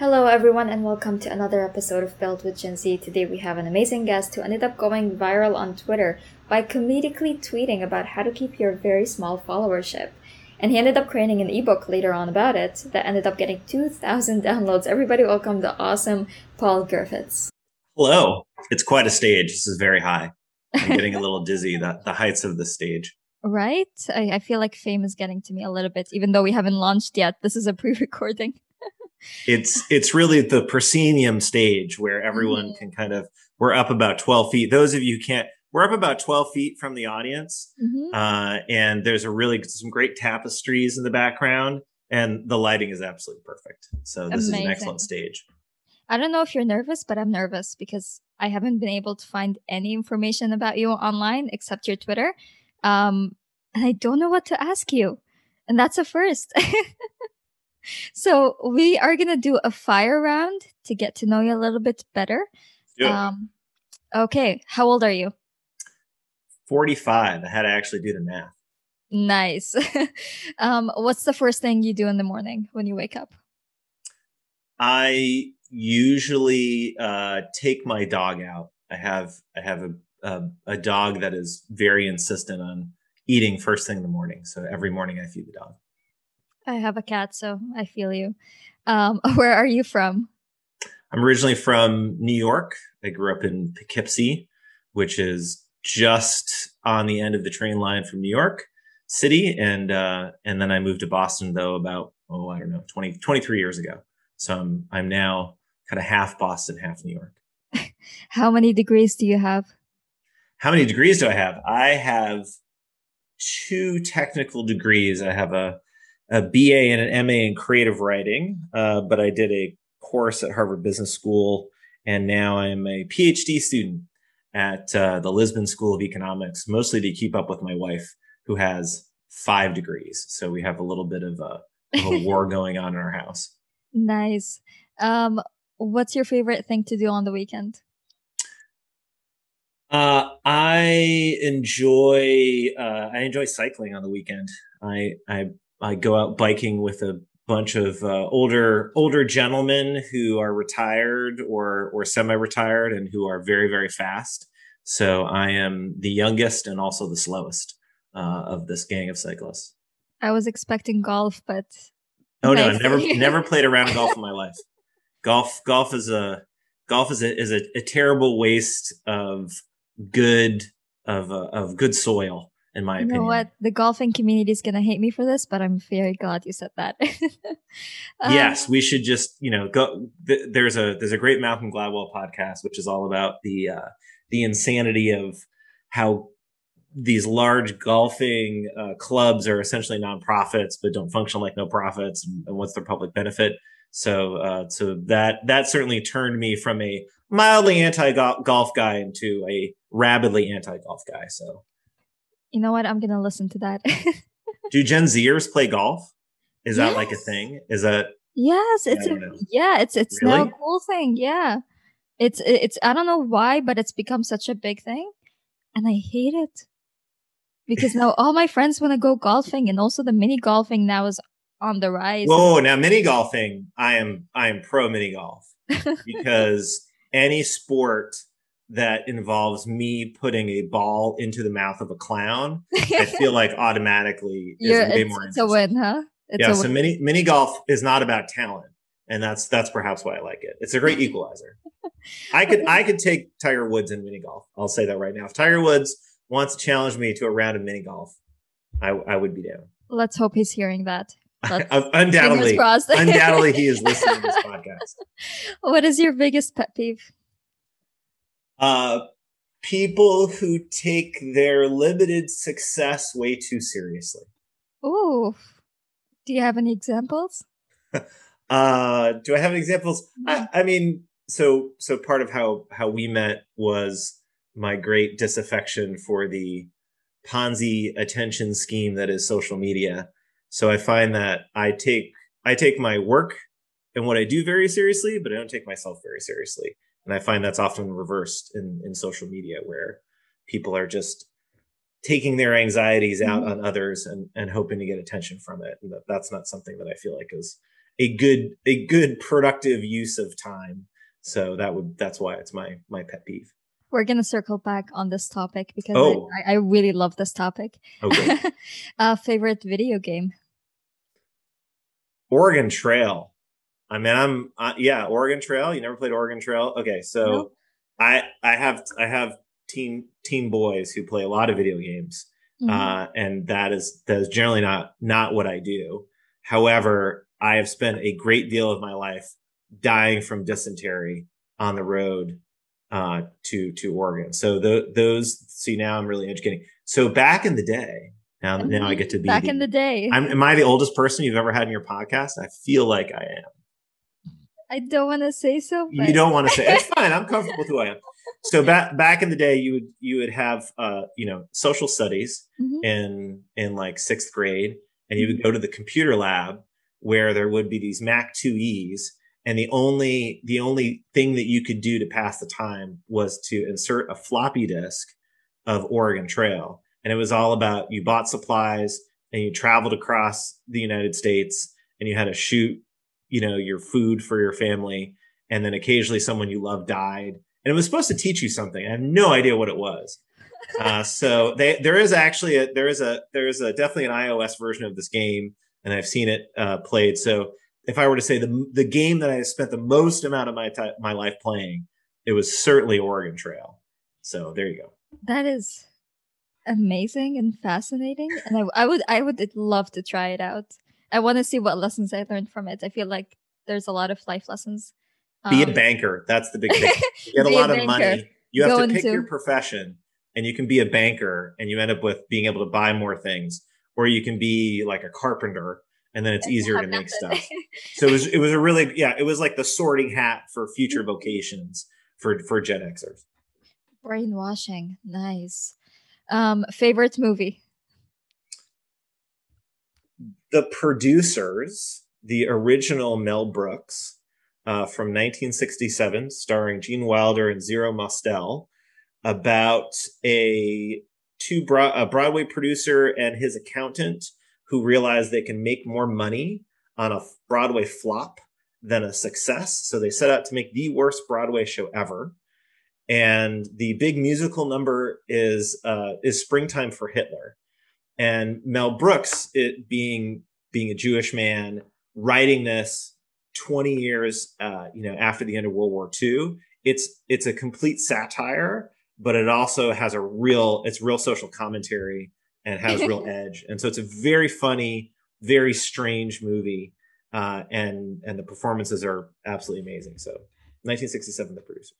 Hello, everyone, and welcome to another episode of Build with Gen Z. Today, we have an amazing guest who ended up going viral on Twitter by comedically tweeting about how to keep your very small followership. And he ended up creating an ebook later on about it that ended up getting 2,000 downloads. Everybody, welcome the awesome Paul Griffiths. Hello. It's quite a stage. This is very high. I'm getting a little dizzy, the, the heights of the stage. Right? I, I feel like fame is getting to me a little bit, even though we haven't launched yet. This is a pre recording it's it's really the proscenium stage where everyone mm-hmm. can kind of we're up about 12 feet those of you who can't we're up about 12 feet from the audience mm-hmm. uh, and there's a really some great tapestries in the background and the lighting is absolutely perfect so this Amazing. is an excellent stage i don't know if you're nervous but i'm nervous because i haven't been able to find any information about you online except your twitter um, and i don't know what to ask you and that's a first so we are gonna do a fire round to get to know you a little bit better. Yeah. Um, okay, how old are you? Forty-five. I had to actually do the math. Nice. um, what's the first thing you do in the morning when you wake up? I usually uh, take my dog out. I have I have a, a a dog that is very insistent on eating first thing in the morning. So every morning I feed the dog. I have a cat, so I feel you. Um, where are you from? I'm originally from New York. I grew up in Poughkeepsie, which is just on the end of the train line from New York City, and uh, and then I moved to Boston though about oh I don't know 20, 23 years ago. So I'm I'm now kind of half Boston, half New York. How many degrees do you have? How many degrees do I have? I have two technical degrees. I have a a BA and an MA in creative writing, uh, but I did a course at Harvard Business School, and now I'm a PhD student at uh, the Lisbon School of Economics, mostly to keep up with my wife, who has five degrees. So we have a little bit of a, of a war going on in our house. Nice. Um, what's your favorite thing to do on the weekend? Uh, I enjoy uh, I enjoy cycling on the weekend. I I I go out biking with a bunch of uh, older older gentlemen who are retired or or semi-retired and who are very very fast. So I am the youngest and also the slowest uh, of this gang of cyclists. I was expecting golf, but oh no, I never never played a round of golf in my life. Golf golf is a golf is a is a, a terrible waste of good of uh, of good soil in my you opinion. know what? The golfing community is going to hate me for this, but I'm very glad you said that. um, yes, we should just, you know, go. Th- there's a there's a great Malcolm Gladwell podcast which is all about the uh, the insanity of how these large golfing uh, clubs are essentially nonprofits but don't function like no profits and, and what's their public benefit so uh, so that that certainly turned me from a mildly anti golf guy into a rabidly anti golf guy so you know what? I'm gonna listen to that. Do Gen Zers play golf? Is yes. that like a thing? Is that? Yes, it's a, yeah, it's it's really? now a cool thing. Yeah, it's it's I don't know why, but it's become such a big thing, and I hate it because now all my friends want to go golfing, and also the mini golfing now is on the rise. Whoa! Now mini golfing, I am I am pro mini golf because any sport that involves me putting a ball into the mouth of a clown, I feel like automatically is You're, way more. It's a win, huh? It's yeah. so win. mini mini golf is not about talent, and that's that's perhaps why I like it. It's a great equalizer. I could I could take Tiger Woods in mini golf. I'll say that right now. If Tiger Woods wants to challenge me to a round of mini golf, I I would be down. Let's hope he's hearing that. undoubtedly, undoubtedly, he is listening to this podcast. What is your biggest pet peeve? Uh, people who take their limited success way too seriously. Oh, do you have any examples? uh, do I have examples? I, mm. I mean, so so part of how how we met was my great disaffection for the Ponzi attention scheme that is social media. So I find that I take I take my work and what I do very seriously, but I don't take myself very seriously. And I find that's often reversed in, in social media where people are just taking their anxieties out mm-hmm. on others and, and hoping to get attention from it. And that, that's not something that I feel like is a good a good productive use of time. So that would that's why it's my my pet peeve. We're gonna circle back on this topic because oh. I, I really love this topic. Okay. uh, favorite video game? Oregon Trail. I mean, I'm uh, yeah, Oregon Trail. You never played Oregon Trail? Okay, so nope. I I have I have teen teen boys who play a lot of video games, mm-hmm. uh, and that is that is generally not not what I do. However, I have spent a great deal of my life dying from dysentery on the road uh, to to Oregon. So the, those see now I'm really educating. So back in the day, now, mm-hmm. now I get to be back the, in the day. I'm, am I the oldest person you've ever had in your podcast? I feel like I am. I don't want to say so. But... You don't want to say it's fine. I'm comfortable with who I am. So back back in the day, you would you would have uh, you know social studies mm-hmm. in in like sixth grade, and you would mm-hmm. go to the computer lab where there would be these Mac 2Es, and the only the only thing that you could do to pass the time was to insert a floppy disk of Oregon Trail and it was all about you bought supplies and you traveled across the United States and you had to shoot, you know, your food for your family. And then occasionally someone you love died. And it was supposed to teach you something. I have no idea what it was. Uh, so they, there is actually a, there is a, there is a definitely an iOS version of this game and I've seen it uh, played. So if I were to say the, the game that I spent the most amount of my time, my life playing, it was certainly Oregon Trail. So there you go. That is amazing and fascinating, and I, I would I would love to try it out. I want to see what lessons I learned from it. I feel like there's a lot of life lessons. Um, Be a um, banker. That's the big thing. You get a lot of money. You have to pick into... your profession, and you can be a banker, and you end up with being able to buy more things, or you can be like a carpenter, and then it's easier to make stuff. so it was it was a really yeah it was like the sorting hat for future vocations for for Gen Xers. Brainwashing, nice. Um, favorite movie? The producers, the original Mel Brooks uh, from 1967, starring Gene Wilder and Zero Mostel, about a two bro- a Broadway producer and his accountant who realize they can make more money on a Broadway flop than a success. So they set out to make the worst Broadway show ever and the big musical number is uh, is "Springtime for Hitler," and Mel Brooks, it being being a Jewish man writing this 20 years, uh, you know, after the end of World War II, it's it's a complete satire, but it also has a real it's real social commentary and has real edge, and so it's a very funny, very strange movie, uh, and and the performances are absolutely amazing. So, 1967, the producers.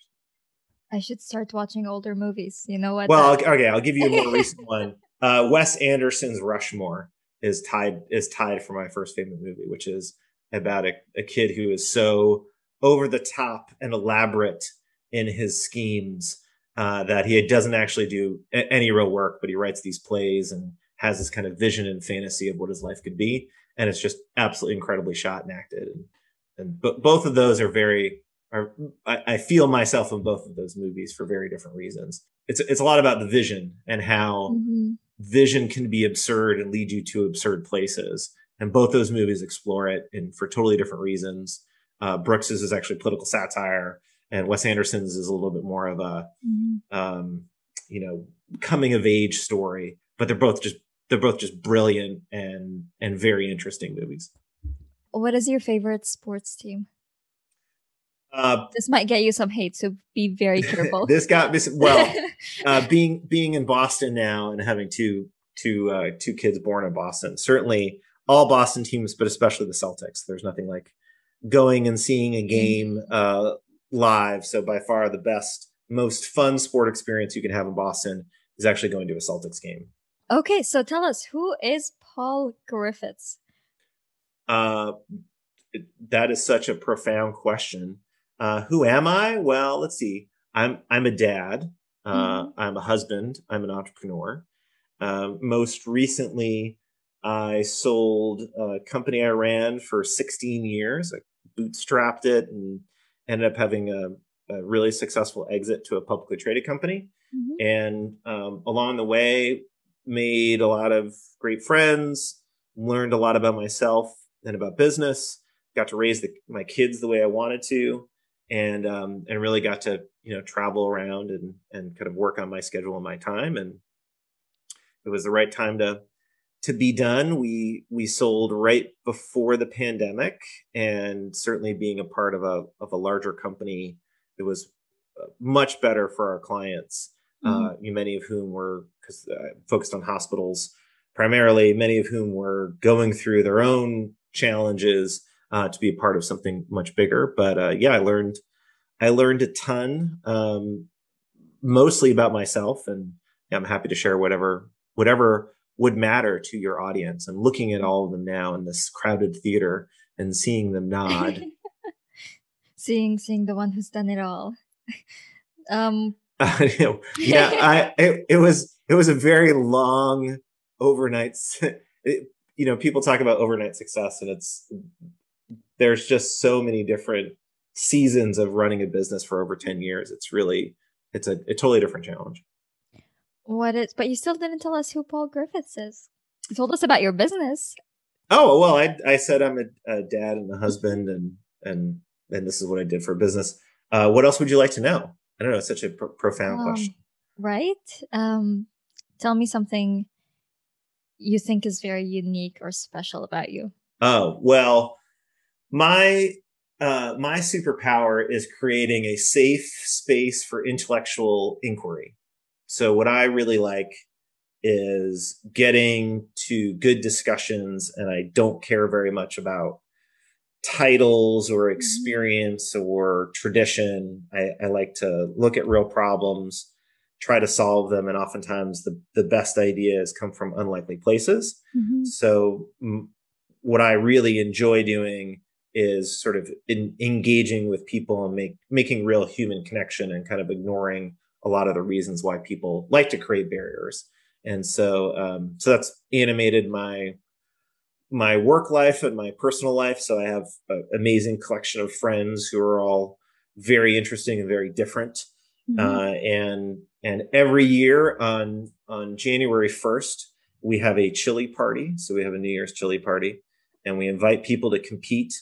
I should start watching older movies. You know what? Well, okay, I'll give you a more recent one. Uh, Wes Anderson's Rushmore is tied is tied for my first favorite movie, which is about a, a kid who is so over the top and elaborate in his schemes uh, that he doesn't actually do any real work, but he writes these plays and has this kind of vision and fantasy of what his life could be, and it's just absolutely incredibly shot and acted. And, and b- both of those are very are I, I, feel myself in both of those movies for very different reasons. It's it's a lot about the vision and how mm-hmm. Vision can be absurd and lead you to absurd places. And both those movies explore it and for totally different reasons. Uh, Brooks's is actually political satire, and Wes Anderson's is a little bit more of a mm-hmm. um, you know coming of age story. But they're both just they're both just brilliant and and very interesting movies. What is your favorite sports team? Uh, this might get you some hate, so be very careful. this got this well, uh, being being in Boston now and having two two uh, two kids born in Boston. Certainly, all Boston teams, but especially the Celtics. There's nothing like going and seeing a game mm-hmm. uh, live. So by far the best, most fun sport experience you can have in Boston is actually going to a Celtics game. Okay, so tell us who is Paul Griffiths? Uh, that is such a profound question. Uh, who am I? Well, let's see. I'm I'm a dad. Uh, mm-hmm. I'm a husband. I'm an entrepreneur. Um, most recently, I sold a company I ran for 16 years. I bootstrapped it and ended up having a, a really successful exit to a publicly traded company. Mm-hmm. And um, along the way, made a lot of great friends, learned a lot about myself and about business. got to raise the, my kids the way I wanted to, and um, and really got to you know travel around and and kind of work on my schedule and my time, and it was the right time to to be done. We we sold right before the pandemic, and certainly being a part of a of a larger company, it was uh, much better for our clients. Mm-hmm. Uh, many of whom were because uh, focused on hospitals primarily, many of whom were going through their own challenges uh, to be a part of something much bigger. But uh, yeah, I learned I learned a ton, um, mostly about myself, and yeah, I'm happy to share whatever whatever would matter to your audience. I'm looking at all of them now in this crowded theater and seeing them nod. seeing seeing the one who's done it all. um yeah, I it, it was it was a very long overnight it, you know, people talk about overnight success and it's there's just so many different seasons of running a business for over 10 years. It's really it's a, a totally different challenge. What is? But you still didn't tell us who Paul Griffiths is. You told us about your business. Oh well, I I said I'm a, a dad and a husband, and and and this is what I did for business. Uh, what else would you like to know? I don't know. It's such a profound um, question. Right. Um, tell me something you think is very unique or special about you. Oh well, my uh, my superpower is creating a safe space for intellectual inquiry. So what I really like is getting to good discussions and I don't care very much about titles or mm-hmm. experience or tradition. I, I, like to look at real problems, try to solve them, and oftentimes the, the best ideas come from unlikely places. Mm-hmm. So, m- what I really enjoy doing is sort of in, engaging with people and make, making real human connection and kind of ignoring a lot of the reasons why people like to create barriers. And so, um, so that's animated my my work life and my personal life. So I have an amazing collection of friends who are all very interesting and very different. Mm-hmm. Uh, and and every year on on January first, we have a chili party. So we have a New Year's chili party, and we invite people to compete.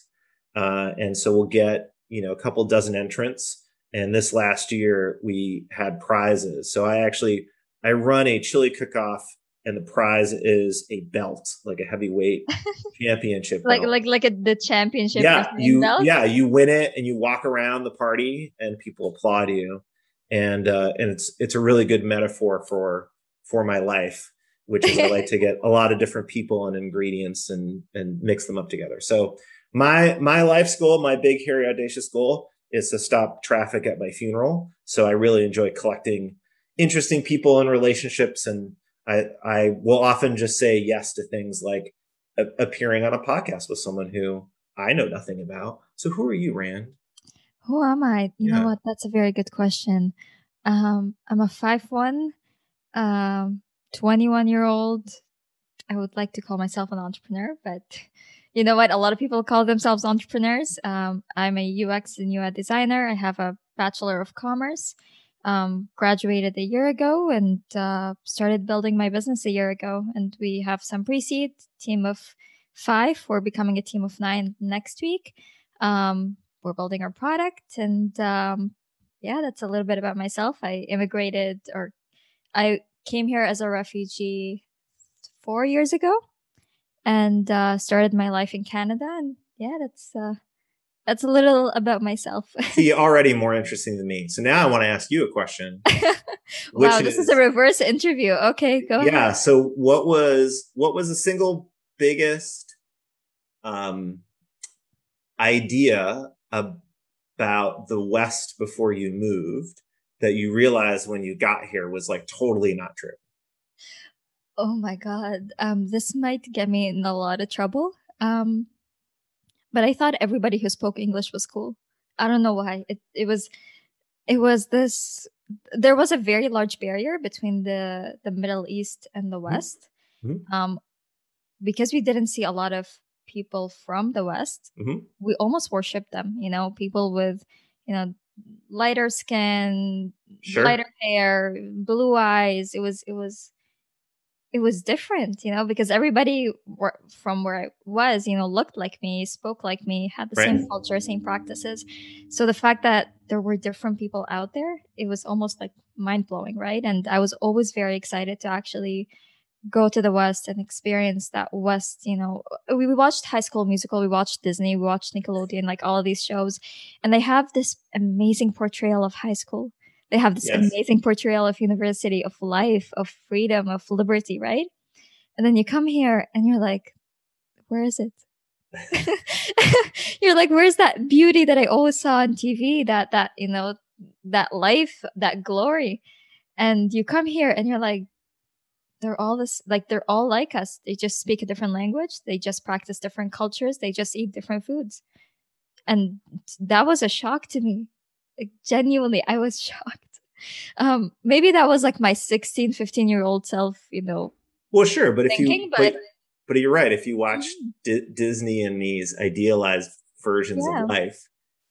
Uh, and so we'll get you know a couple dozen entrants and this last year we had prizes. So I actually I run a chili cook-off and the prize is a belt, like a heavyweight championship. like belt. like like a, the championship. Yeah, you belt? yeah you win it and you walk around the party and people applaud you, and uh, and it's it's a really good metaphor for for my life, which is I like to get a lot of different people and ingredients and and mix them up together. So my my life's goal, my big hairy audacious goal is to stop traffic at my funeral. So I really enjoy collecting interesting people and relationships. And I, I will often just say yes to things like a- appearing on a podcast with someone who I know nothing about. So who are you, Rand? Who am I? You yeah. know what? That's a very good question. Um, I'm a five one, um, 21 year old. I would like to call myself an entrepreneur, but you know what? A lot of people call themselves entrepreneurs. Um, I'm a UX and UI designer. I have a Bachelor of Commerce. Um, graduated a year ago and uh, started building my business a year ago. And we have some pre-seed team of five. We're becoming a team of nine next week. Um, we're building our product, and um, yeah, that's a little bit about myself. I immigrated, or I came here as a refugee four years ago and uh, started my life in Canada. And yeah, that's uh, that's a little about myself. See, already more interesting than me. So now I want to ask you a question. wow, this is, is, a reverse interview. Okay, go ahead. yeah, ahead. so what was what was the single biggest um, idea about the West before you moved that you realized when you got here was like totally not true? Oh my god. Um, this might get me in a lot of trouble. Um, but I thought everybody who spoke English was cool. I don't know why. It it was it was this there was a very large barrier between the the Middle East and the mm-hmm. West. Mm-hmm. Um, because we didn't see a lot of people from the West, mm-hmm. we almost worshipped them. You know, people with you know lighter skin, sure. lighter hair, blue eyes. It was it was it was different, you know, because everybody were, from where I was, you know, looked like me, spoke like me, had the right. same culture, same practices. So the fact that there were different people out there, it was almost like mind blowing, right? And I was always very excited to actually go to the West and experience that West, you know. Uh, we, we watched High School Musical, we watched Disney, we watched Nickelodeon, like all of these shows, and they have this amazing portrayal of high school they have this yes. amazing portrayal of university, of life, of freedom, of liberty, right? And then you come here and you're like, where is it? you're like, where's that beauty that I always saw on TV? That that you know, that life, that glory. And you come here and you're like, they're all this like they're all like us. They just speak a different language. They just practice different cultures. They just eat different foods. And that was a shock to me. Genuinely, I was shocked. Um, maybe that was like my 16, 15 year old self, you know. Well, sure, but thinking, if you, but, but, but you're right. If you watch mm-hmm. D- Disney and these idealized versions yeah. of life,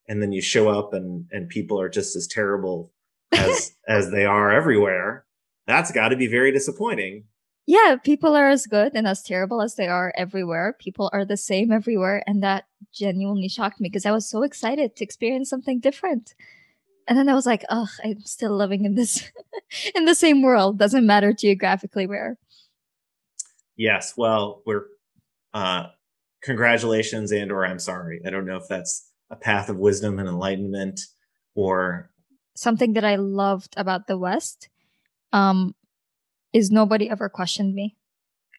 and then you show up and and people are just as terrible as as they are everywhere, that's got to be very disappointing. Yeah, people are as good and as terrible as they are everywhere. People are the same everywhere, and that genuinely shocked me because I was so excited to experience something different and then I was like, oh, I'm still living in this in the same world. Doesn't matter geographically where. Yes. Well, we're uh congratulations and or I'm sorry. I don't know if that's a path of wisdom and enlightenment or something that I loved about the West um is nobody ever questioned me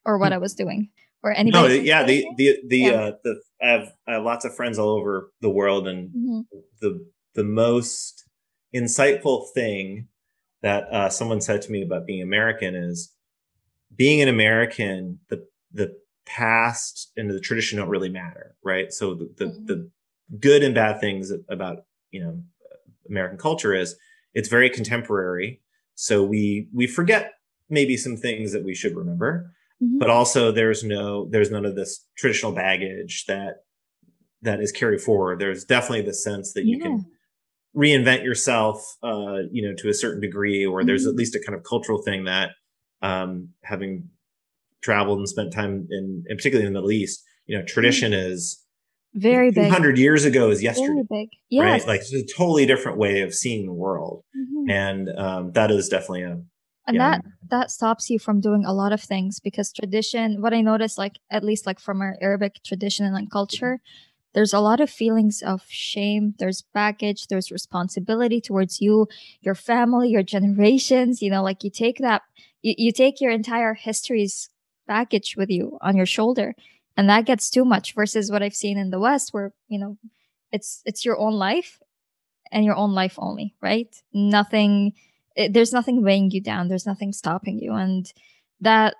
or what hmm. I was doing or anybody. No, yeah, the the the yeah. uh the I have, I have lots of friends all over the world and mm-hmm. the the most insightful thing that uh, someone said to me about being American is being an American, the the past and the tradition don't really matter, right? So the the, mm-hmm. the good and bad things about you know American culture is it's very contemporary. So we we forget maybe some things that we should remember, mm-hmm. but also there's no there's none of this traditional baggage that that is carried forward. There's definitely the sense that you can reinvent yourself, uh, you know, to a certain degree, or there's mm-hmm. at least a kind of cultural thing that, um, having traveled and spent time in, in particularly in the Middle East, you know, tradition mm-hmm. is very big. Hundred years ago is yesterday. Very big. Yes. Right? Like it's a totally different way of seeing the world, mm-hmm. and um, that is definitely a. And yeah, that that stops you from doing a lot of things because tradition. What I noticed, like at least like from our Arabic tradition and culture, there's a lot of feelings of shame there's baggage there's responsibility towards you your family your generations you know like you take that you, you take your entire history's baggage with you on your shoulder and that gets too much versus what i've seen in the west where you know it's it's your own life and your own life only right nothing it, there's nothing weighing you down there's nothing stopping you and that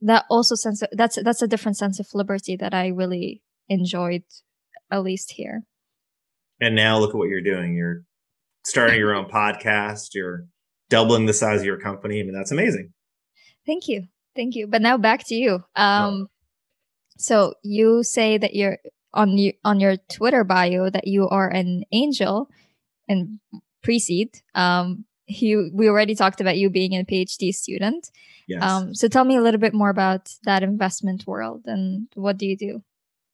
that also sense of, that's that's a different sense of liberty that i really enjoyed at least here. And now look at what you're doing. You're starting your own podcast. You're doubling the size of your company. I mean, that's amazing. Thank you. Thank you. But now back to you. Um, oh. so you say that you're on you on your Twitter bio that you are an angel and pre-seed. Um, you we already talked about you being a PhD student. Yes. Um, so tell me a little bit more about that investment world and what do you do?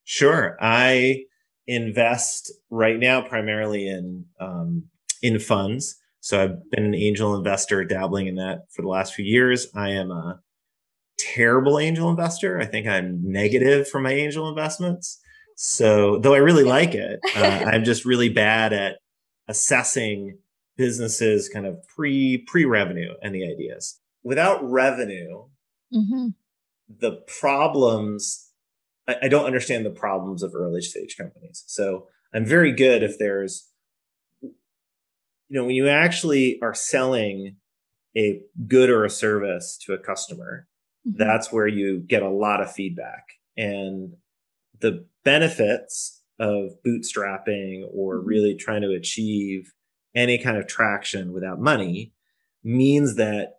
Sure. I invest right now primarily in um, in funds. So I've been an angel investor, dabbling in that for the last few years. I am a terrible angel investor. I think I'm negative for my angel investments. So though I really like it, uh, I'm just really bad at assessing businesses kind of pre pre revenue and the ideas. Without revenue, mm-hmm. the problems I, I don't understand the problems of early stage companies. So I'm very good if there's, you know, when you actually are selling a good or a service to a customer, mm-hmm. that's where you get a lot of feedback. And the benefits of bootstrapping or mm-hmm. really trying to achieve any kind of traction without money means that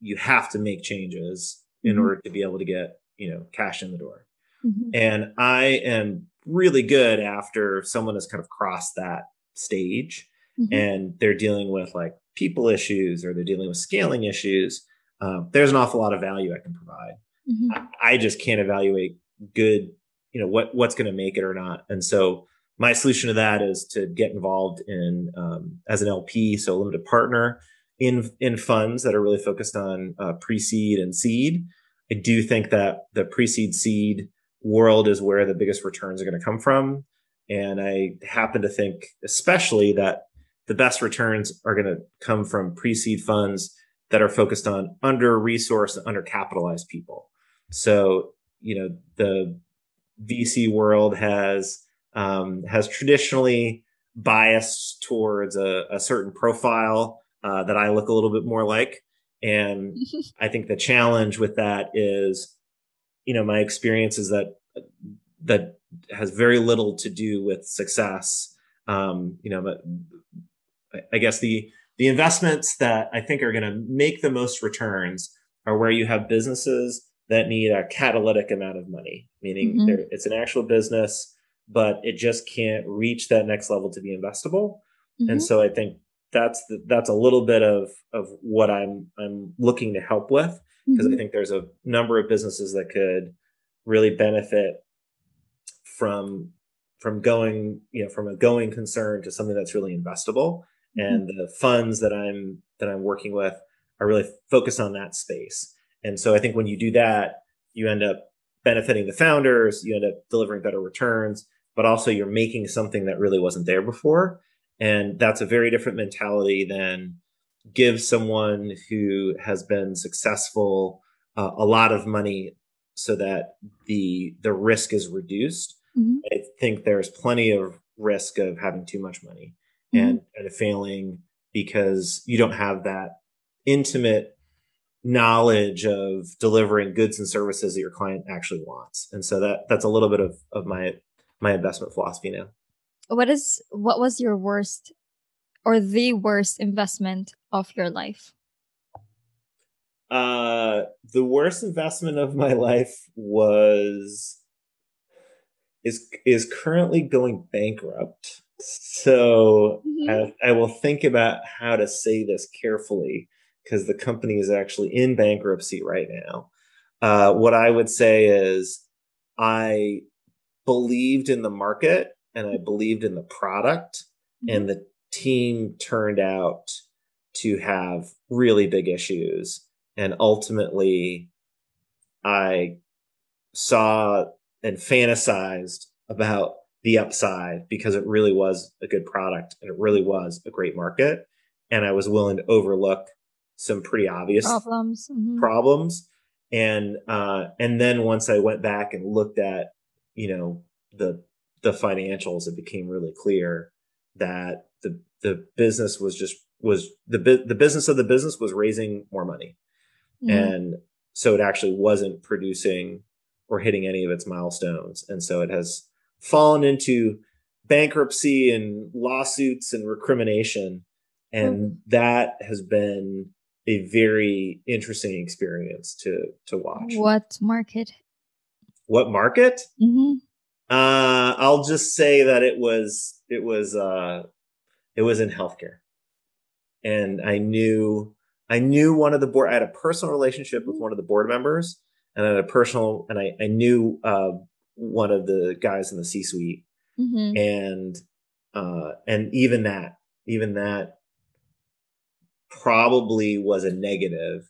you have to make changes in mm-hmm. order to be able to get, you know, cash in the door. Mm-hmm. And I am really good after someone has kind of crossed that stage mm-hmm. and they're dealing with like people issues or they're dealing with scaling issues. um, there's an awful lot of value I can provide. Mm-hmm. I, I, just can't evaluate good, you know, what what's going to make it or not. And so my solution to that is to get involved in um, as an LP, so a limited partner in in funds that are really focused on uh, pre-seed and seed. I do think that the pre-seed seed world is where the biggest returns are going to come from, and I happen to think especially that the best returns are going to come from pre-seed funds that are focused on under resourced under capitalized people. So, you know, the VC world has um, has traditionally biased towards a, a certain profile uh, that I look a little bit more like. And I think the challenge with that is, you know, my experience is that that has very little to do with success. Um, you know, but I guess the the investments that I think are going to make the most returns are where you have businesses that need a catalytic amount of money, meaning mm-hmm. it's an actual business, but it just can't reach that next level to be investable. Mm-hmm. And so I think that's the, that's a little bit of of what I'm I'm looking to help with because mm-hmm. I think there's a number of businesses that could really benefit from from going you know from a going concern to something that's really investable Mm-hmm. and the funds that i'm that i'm working with are really focused on that space and so i think when you do that you end up benefiting the founders you end up delivering better returns but also you're making something that really wasn't there before and that's a very different mentality than give someone who has been successful uh, a lot of money so that the the risk is reduced mm-hmm. i think there's plenty of risk of having too much money mm-hmm. and, and failing because you don't have that intimate knowledge of delivering goods and services that your client actually wants. And so that that's a little bit of, of my my investment philosophy now. What is what was your worst or the worst investment of your life? Uh the worst investment of my life was is is currently going bankrupt. So mm-hmm. I, I, will think about how to say this carefully because the company is actually in bankruptcy right now. Uh, what I would say is I believed in the market and I believed in the product, mm-hmm. and the team turned out to have really big issues. And ultimately, I saw and fantasized about the upside because it really was a good product and it really was a great market. And I was willing to overlook some pretty obvious problems. Mm-hmm. Problems. And uh, and then once I went back and looked at, you know, the the financials, it became really clear that the the business was just was the the business of the business was raising more money. Mm-hmm. And so it actually wasn't producing or hitting any of its milestones. And so it has fallen into bankruptcy and lawsuits and recrimination. And mm-hmm. that has been a very interesting experience to to watch. What market? What market? Mm-hmm. Uh, I'll just say that it was it was uh, it was in healthcare, and I knew I knew one of the board. I had a personal relationship with one of the board members, and I had a personal, and I I knew uh, one of the guys in the C suite. Mm-hmm. And, uh, and even that, even that probably was a negative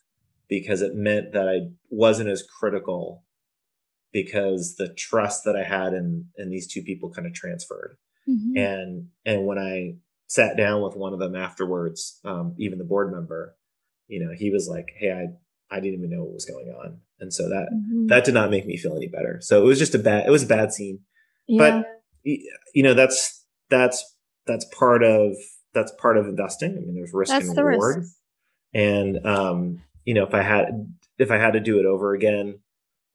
because it meant that I wasn't as critical because the trust that I had in, in these two people kind of transferred. Mm-hmm. And, and when I sat down with one of them afterwards, um, even the board member, you know, he was like, Hey, I, I didn't even know what was going on. And so that mm-hmm. that did not make me feel any better. So it was just a bad it was a bad scene. Yeah. But you know, that's that's that's part of that's part of investing. I mean, there's risk that's and the reward. Risk. And um, you know, if I had if I had to do it over again,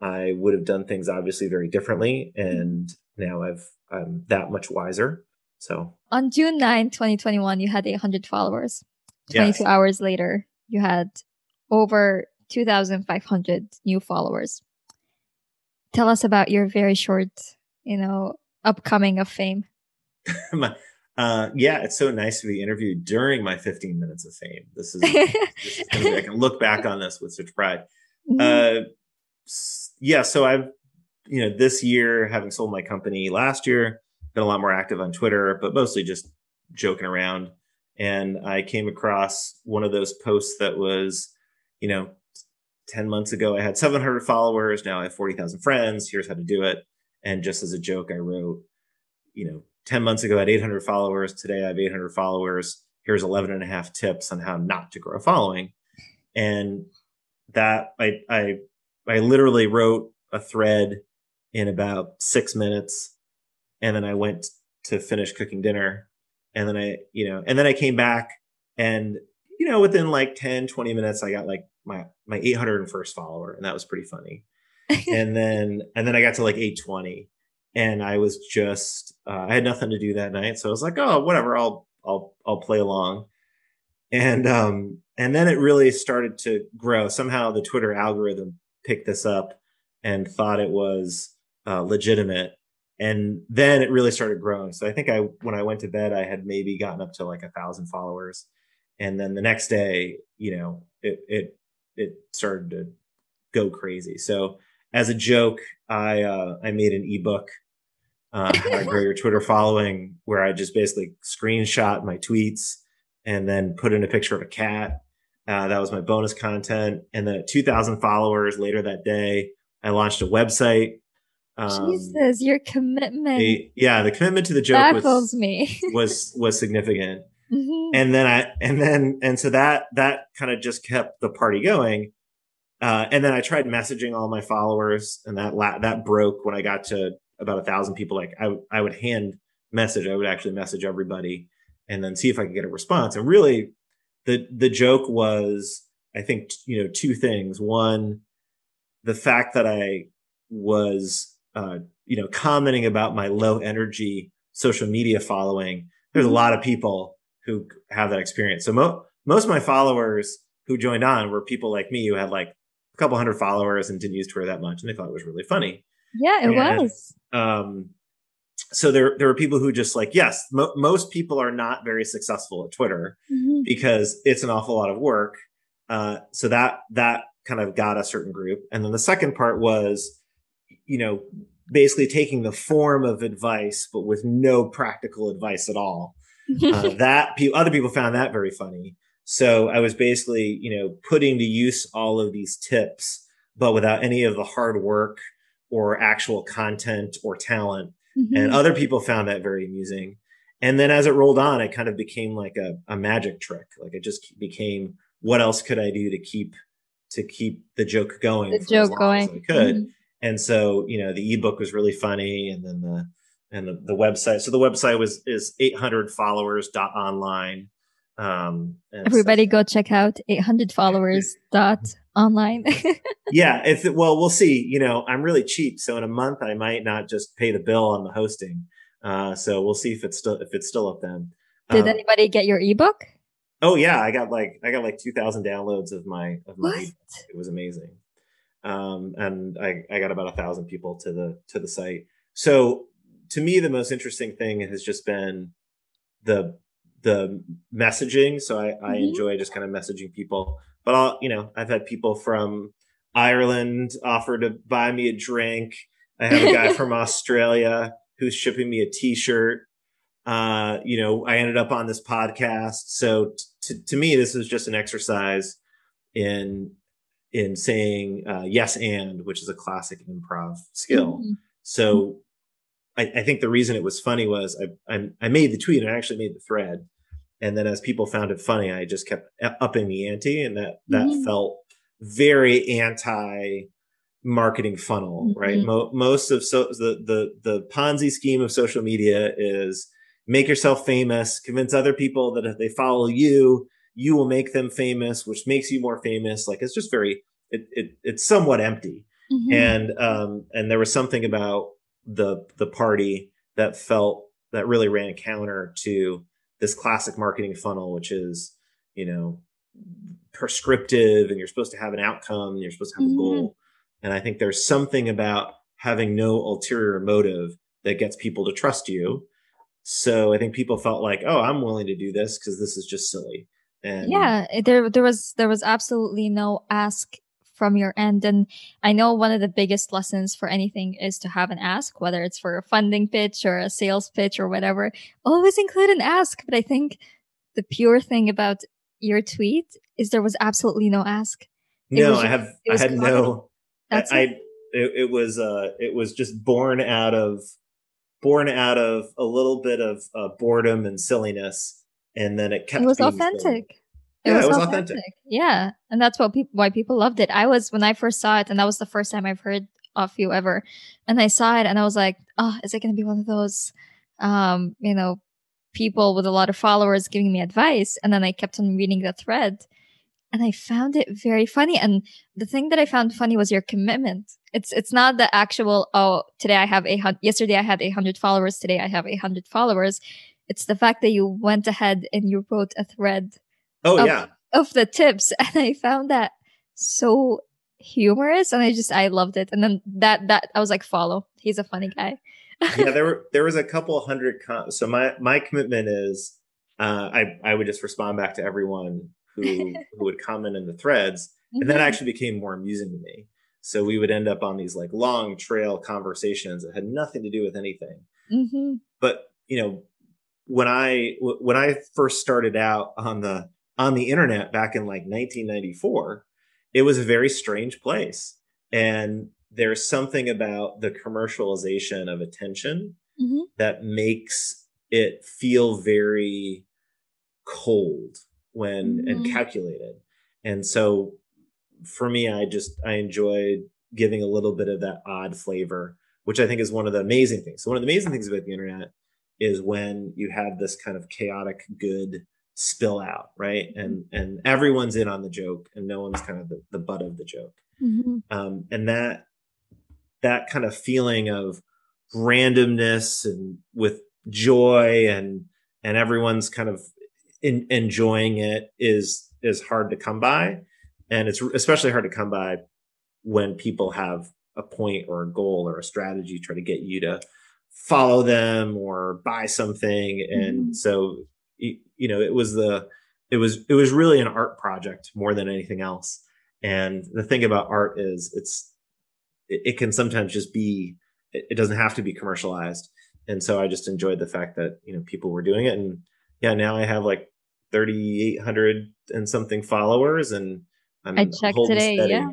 I would have done things obviously very differently. And now I've I'm that much wiser. So on June 9, 2021, you had 800 followers. 22 yes. hours later, you had over 2,500 new followers. Tell us about your very short, you know, upcoming of fame. my, Uh, yeah, it's so nice to be interviewed during my 15 minutes of fame. This is, this is be, I can look back on this with such pride. Mm-hmm. Uh, yeah, so I've, you know, this year having sold my company last year, been a lot more active on Twitter, but mostly just joking around. And I came across one of those posts that was, you know, 10 months ago, I had 700 followers. Now I have 40,000 friends. Here's how to do it. And just as a joke, I wrote, you know, 10 months ago I had 800 followers. Today I have 800 followers. Here's 11 and a half tips on how not to grow a following. And that I, I, I literally wrote a thread in about six minutes. And then I went to finish cooking dinner. And then I, you know, and then I came back and, you know, within like 10, 20 minutes, I got like my my 801st follower, and that was pretty funny. and then and then I got to like 820, and I was just uh, I had nothing to do that night, so I was like, oh, whatever, I'll I'll I'll play along. And um and then it really started to grow. Somehow the Twitter algorithm picked this up and thought it was uh, legitimate and then it really started growing so i think i when i went to bed i had maybe gotten up to like a thousand followers and then the next day you know it it it started to go crazy. So as a joke, I uh, I made an ebook, uh, how to grow your Twitter following, where I just basically screenshot my tweets and then put in a picture of a cat. Uh, that was my bonus content. And then 2,000 followers later that day, I launched a website. Um, Jesus, your commitment. Yeah, the commitment to the joke baffles was, me. was was significant. Mm-hmm. And then I, and then, and so that, that kind of just kept the party going. Uh, and then I tried messaging all my followers and that, la- that broke when I got to about a thousand people. Like I, I would hand message, I would actually message everybody and then see if I could get a response. And really the, the joke was, I think, you know, two things. One, the fact that I was, uh, you know, commenting about my low energy social media following. There's a mm-hmm. lot of people who have that experience. So mo- most of my followers who joined on were people like me who had like a couple hundred followers and didn't use Twitter that much, and they thought it was really funny. Yeah, it and, was. Um, so there there were people who just like yes, mo- most people are not very successful at Twitter mm-hmm. because it's an awful lot of work. Uh, so that that kind of got a certain group, and then the second part was, you know, basically taking the form of advice but with no practical advice at all uh, that pe- other people found that very funny. So I was basically, you know, putting to use all of these tips, but without any of the hard work or actual content or talent. Mm-hmm. And other people found that very amusing. And then as it rolled on, it kind of became like a, a magic trick. Like it just became, what else could I do to keep to keep the joke going? The joke going. I could. Mm-hmm. And so, you know, the ebook was really funny, and then the and the, the website. So the website was is 800 followers dot online. Um, Everybody go check out 800 followers dot online. yeah, if it, well, we'll see. You know, I'm really cheap, so in a month I might not just pay the bill on the hosting. Uh, so we'll see if it's still if it's still up then. Did um, anybody get your ebook? Oh yeah, I got like I got like 2,000 downloads of my of my. It was amazing, um, and I I got about a thousand people to the to the site. So to me, the most interesting thing has just been the the messaging. So I, mm-hmm. I enjoy just kind of messaging people. But I'll, you know, I've had people from Ireland offer to buy me a drink. I have a guy from Australia who's shipping me a T-shirt. Uh, you know, I ended up on this podcast. So t- to me, this is just an exercise in in saying uh, yes and, which is a classic improv skill. Mm-hmm. So I, I, think the reason it was funny was I, I, I made the tweet and I actually made the thread, and then as people found it funny, I just kept upping the ante, and that that mm-hmm. felt very anti marketing funnel, mm-hmm. right? Mo- most of so the the the Ponzi scheme of social media is make yourself famous, convince other people that if they follow you, you will make them famous, which makes you more famous. Like it's just very it, it it's somewhat empty. Mm-hmm. And um and there was something about the the party that felt that really ran counter to this classic marketing funnel, which is you know prescriptive and you're supposed to have an outcome and you're supposed to have mm-hmm. a goal. And I think there's something about having no ulterior motive that gets people to trust you. So I think people felt like, oh, I'm willing to do this because this is just silly. And yeah, there there was there was absolutely no ask from your end. And I know one of the biggest lessons for anything is to have an ask, whether it's for a funding pitch or a sales pitch or whatever. Always include an ask. But I think the pure thing about your tweet is there was absolutely no ask. It no, I have I had no That's I, it. it, it was uh it was just born out of born out of a little bit of uh, boredom and silliness and then it kept it was authentic silly. It, yeah, was, it was authentic. authentic. yeah and that's what people why people loved it i was when i first saw it and that was the first time i've heard of you ever and i saw it and i was like oh is it going to be one of those um you know people with a lot of followers giving me advice and then i kept on reading the thread and I found it very funny. And the thing that I found funny was your commitment. It's it's not the actual oh today I have a hundred yesterday I had a hundred followers today I have a hundred followers. It's the fact that you went ahead and you wrote a thread. Oh of, yeah, of the tips, and I found that so humorous, and I just I loved it. And then that that I was like, follow. He's a funny guy. yeah, there were there was a couple hundred. Com- so my my commitment is uh, I I would just respond back to everyone who who would comment in the threads, mm-hmm. and that mm-hmm. actually became more amusing to me. So we would end up on these like long trail conversations that had nothing to do with anything. Mm-hmm. But you know, when I when I first started out on the on the internet back in like 1994, it was a very strange place, and there's something about the commercialization of attention mm-hmm. that makes it feel very cold when mm-hmm. and calculated. And so for me, I just I enjoyed giving a little bit of that odd flavor, which I think is one of the amazing things. So one of the amazing things about the internet is when you have this kind of chaotic good spill out, right? Mm-hmm. And and everyone's in on the joke, and no one's kind of the, the butt of the joke. Mm-hmm. Um, and that that kind of feeling of randomness and with joy and and everyone's kind of in, enjoying it is is hard to come by, and it's especially hard to come by when people have a point or a goal or a strategy try to get you to follow them or buy something and mm-hmm. so you know it was the it was it was really an art project more than anything else and the thing about art is it's it, it can sometimes just be it, it doesn't have to be commercialized and so i just enjoyed the fact that you know people were doing it and yeah, now I have like 3,800 and something followers, and I'm I checked today. Steady. Yeah,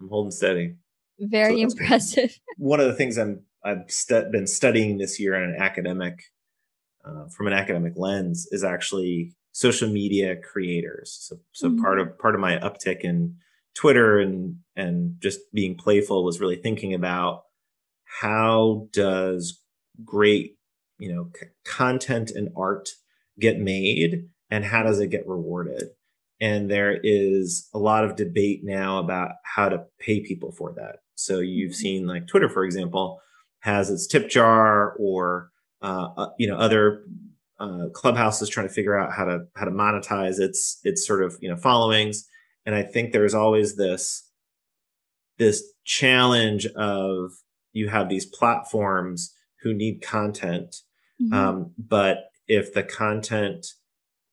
I'm holding steady. Very so impressive. One of the things I'm I've stu- been studying this year in an academic, uh, from an academic lens, is actually social media creators. So, so mm-hmm. part of part of my uptick in Twitter and and just being playful was really thinking about how does great you know c- content and art get made and how does it get rewarded? And there is a lot of debate now about how to pay people for that. So you've mm-hmm. seen like Twitter, for example, has its tip jar or, uh, uh, you know, other uh, Clubhouse's trying to figure out how to, how to monetize its, its sort of, you know, followings. And I think there's always this, this challenge of you have these platforms who need content. Mm-hmm. Um, but if the content,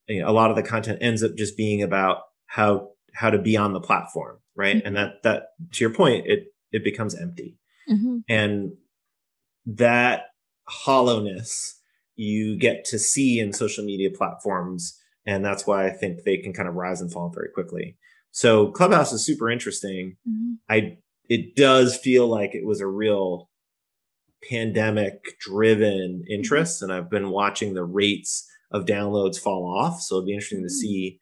you know, a lot of the content ends up just being about how how to be on the platform, right? Mm-hmm. And that that to your point, it it becomes empty, mm-hmm. and that hollowness you get to see in social media platforms, and that's why I think they can kind of rise and fall very quickly. So Clubhouse is super interesting. Mm-hmm. I it does feel like it was a real pandemic driven mm-hmm. interest and I've been watching the rates of downloads fall off. So it'll be interesting to mm. see,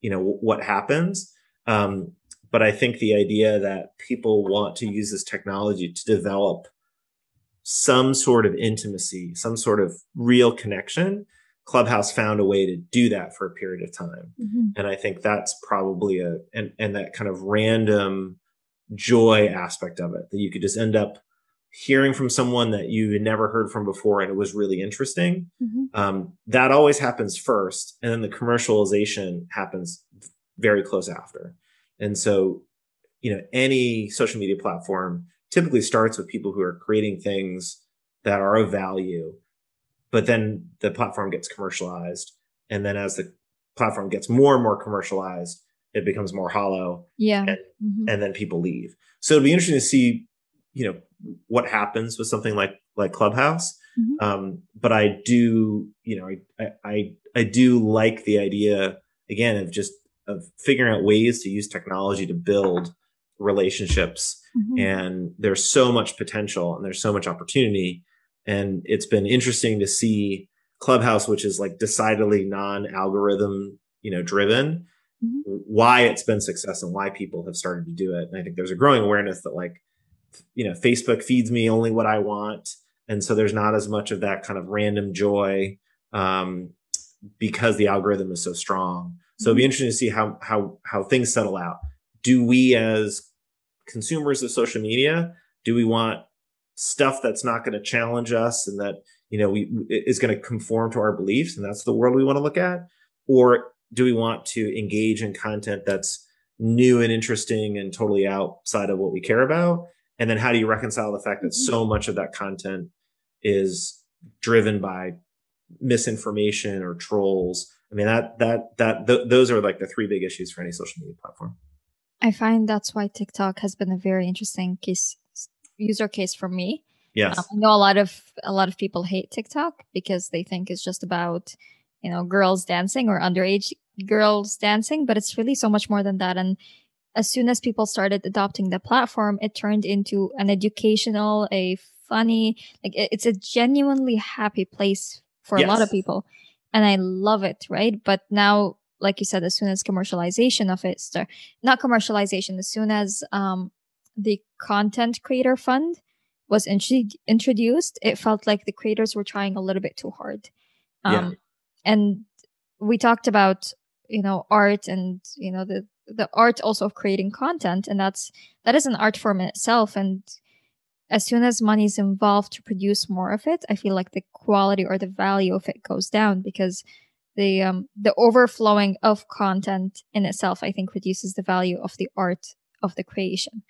you know, what happens. Um, but I think the idea that people want to use this technology to develop some sort of intimacy, some sort of real connection, Clubhouse found a way to do that for a period of time. Mm-hmm. And I think that's probably a, and, and that kind of random joy aspect of it that you could just end up hearing from someone that you had never heard from before and it was really interesting mm-hmm. um, that always happens first and then the commercialization happens very close after and so you know any social media platform typically starts with people who are creating things that are of value but then the platform gets commercialized. And then as the platform gets more and more commercialized, it becomes more hollow. Yeah. And, Mhm. and then people leave. So it'd be interesting to see, you know, what happens with something like like Clubhouse. Mhm. Um, but I do, you know, I, I I do like the idea again of just of figuring out ways to use technology to build relationships. Mhm. And there's so much potential and there's so much opportunity. And it's been interesting to see Clubhouse, which is like decidedly non-algorithm, you know, driven, Mhm. why it's been success and why people have started to do it. And I think there's a growing awareness that like, you know, Facebook feeds me only what I want. And so there's not as much of that kind of random joy um, because the algorithm is so strong. So it'd be interesting to see how how how things settle out. Do we as consumers of social media, do we want stuff that's not going to challenge us and that you know we is going to conform to our beliefs and that's the world we want to look at? Or do we want to engage in content that's new and interesting and totally outside of what we care about? And then how do you reconcile the fact that mm-hmm. so much of that content is driven by misinformation or trolls? I mean that that that th- those are like the three big issues for any social media platform I find that's why TikTok has been a very interesting case user case for me. yes Um, I know a lot of a lot of people hate TikTok because they think it's just about you know girls dancing or underage girls dancing, but it's really so much more than that. And as soon as people started adopting the platform, it turned into an educational, a funny, like it's a genuinely happy place for a lot of people, and I love it. Right, but now. Like you said, as soon as commercialization of it start, not commercialization, as soon as um, the content creator fund was intro- introduced, it felt like the creators were trying a little bit too hard. Um, Yeah. And we talked about you know art and you know the the art also of creating content, and that's that is an art form in itself. And as soon as money is involved to produce more of it, I feel like the quality or the value of it goes down because the um the overflowing of content in itself, I think, reduces the value of the art of the creation.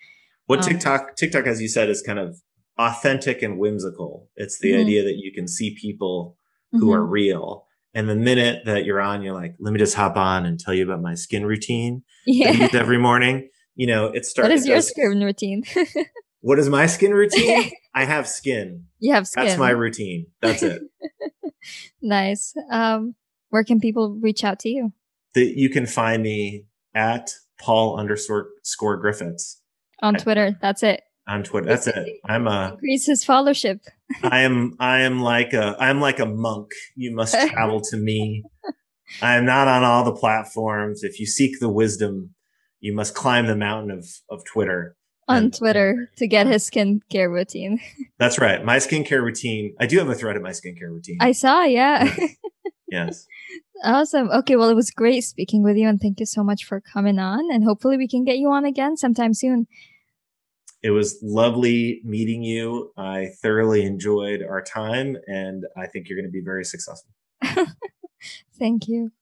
What Um, TikTok TikTok, as you said, is kind of authentic and whimsical. It's the Mhm. idea that you can see people who Mhm. are real. And the minute that you're on, you're like, let me just hop on and tell you about my skin routine yeah. every morning. You know, it starts. What is your skin routine? What is my skin routine? I have skin. you have skin. That's my routine. That's it. nice. Um, where can people reach out to you? that you can find me at Paul underscore score Griffiths On I- Twitter. That's it. on Twitter. That's it. I'm a Increase his followership. I am I am like a I'm like a monk. You must travel to me. I am not on all the platforms. If you seek the wisdom, you must climb the mountain of of Twitter. on And- uh, Twitter to get his skincare routine. That's right. My skincare routine. I do have a thread of my skincare routine. I saw, yeah. Yes. awesome. Okay, well, it was great speaking with you, and thank you so much for coming on. And hopefully, we can get you on again sometime soon. It was lovely meeting you. I thoroughly enjoyed our time and I think you're going to be very successful. Thank you.